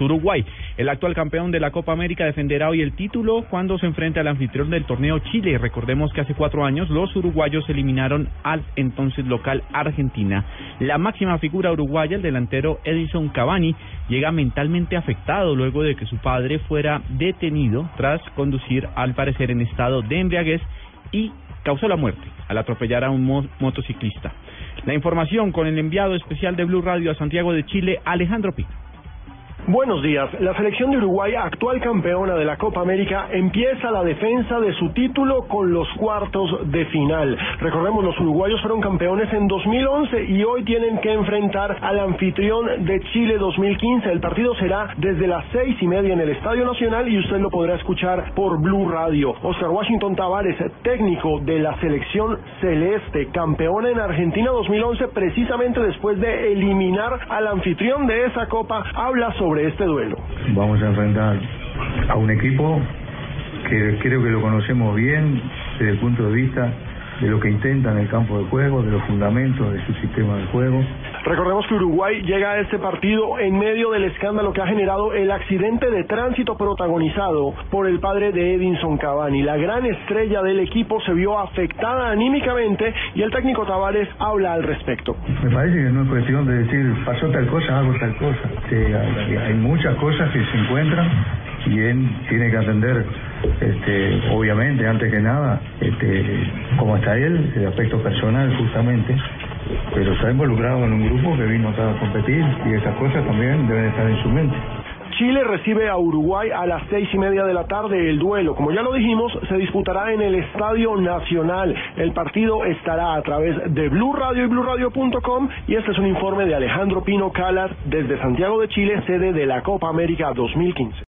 Uruguay. El actual campeón de la Copa América defenderá hoy el título cuando se enfrente al anfitrión del torneo Chile. Recordemos que hace cuatro años los uruguayos eliminaron al entonces local Argentina. La máxima figura uruguaya, el delantero Edison Cavani, llega mentalmente afectado luego de que su padre fuera detenido tras conducir al parecer en estado de embriaguez y causó la muerte al atropellar a un motociclista. La información con el enviado especial de Blue Radio a Santiago de Chile, Alejandro Pino. Buenos días. La selección de Uruguay, actual campeona de la Copa América, empieza la defensa de su título con los cuartos de final. Recordemos, los uruguayos fueron campeones en 2011 y hoy tienen que enfrentar al anfitrión de Chile 2015. El partido será desde las seis y media en el Estadio Nacional y usted lo podrá escuchar por Blue Radio. Oscar Washington Tavares, técnico de la selección celeste, campeona en Argentina 2011, precisamente después de eliminar al anfitrión de esa copa, habla sobre este duelo? Vamos a enfrentar a un equipo que creo que lo conocemos bien desde el punto de vista de lo que intenta en el campo de juego, de los fundamentos de su sistema de juego. Recordemos que Uruguay llega a este partido en medio del escándalo que ha generado el accidente de tránsito protagonizado por el padre de Edinson Cavani. La gran estrella del equipo se vio afectada anímicamente y el técnico Tavares habla al respecto. Me parece que no es cuestión de decir pasó tal cosa, hago tal cosa. hay muchas cosas que se encuentran y él tiene que atender, este, obviamente, antes que nada, este, cómo está él, el aspecto personal justamente, pero está involucrado en un grupo que vino acá a competir y esas cosas también deben estar en su mente. Chile recibe a Uruguay a las seis y media de la tarde. El duelo, como ya lo dijimos, se disputará en el Estadio Nacional. El partido estará a través de Blue Radio y BlueRadio.com y este es un informe de Alejandro Pino Calar desde Santiago de Chile, sede de la Copa América 2015.